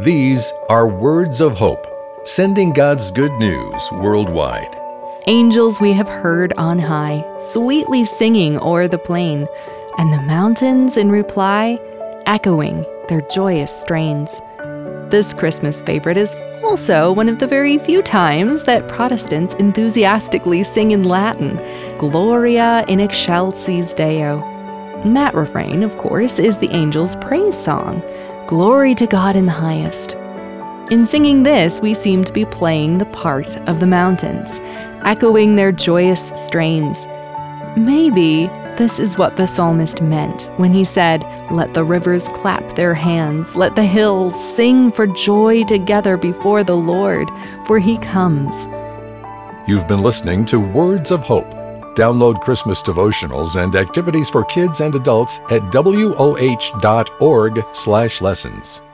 These are words of hope, sending God's good news worldwide. Angels we have heard on high, sweetly singing o'er the plain, and the mountains in reply, echoing their joyous strains. This Christmas favorite is also one of the very few times that Protestants enthusiastically sing in Latin, Gloria in excelsis Deo. And that refrain, of course, is the angels' praise song Glory to God in the highest. In singing this, we seem to be playing the part of the mountains, echoing their joyous strains. Maybe this is what the psalmist meant when he said, Let the rivers clap their hands, let the hills sing for joy together before the Lord, for he comes. You've been listening to Words of Hope. Download Christmas devotionals and activities for kids and adults at woh.org/lessons.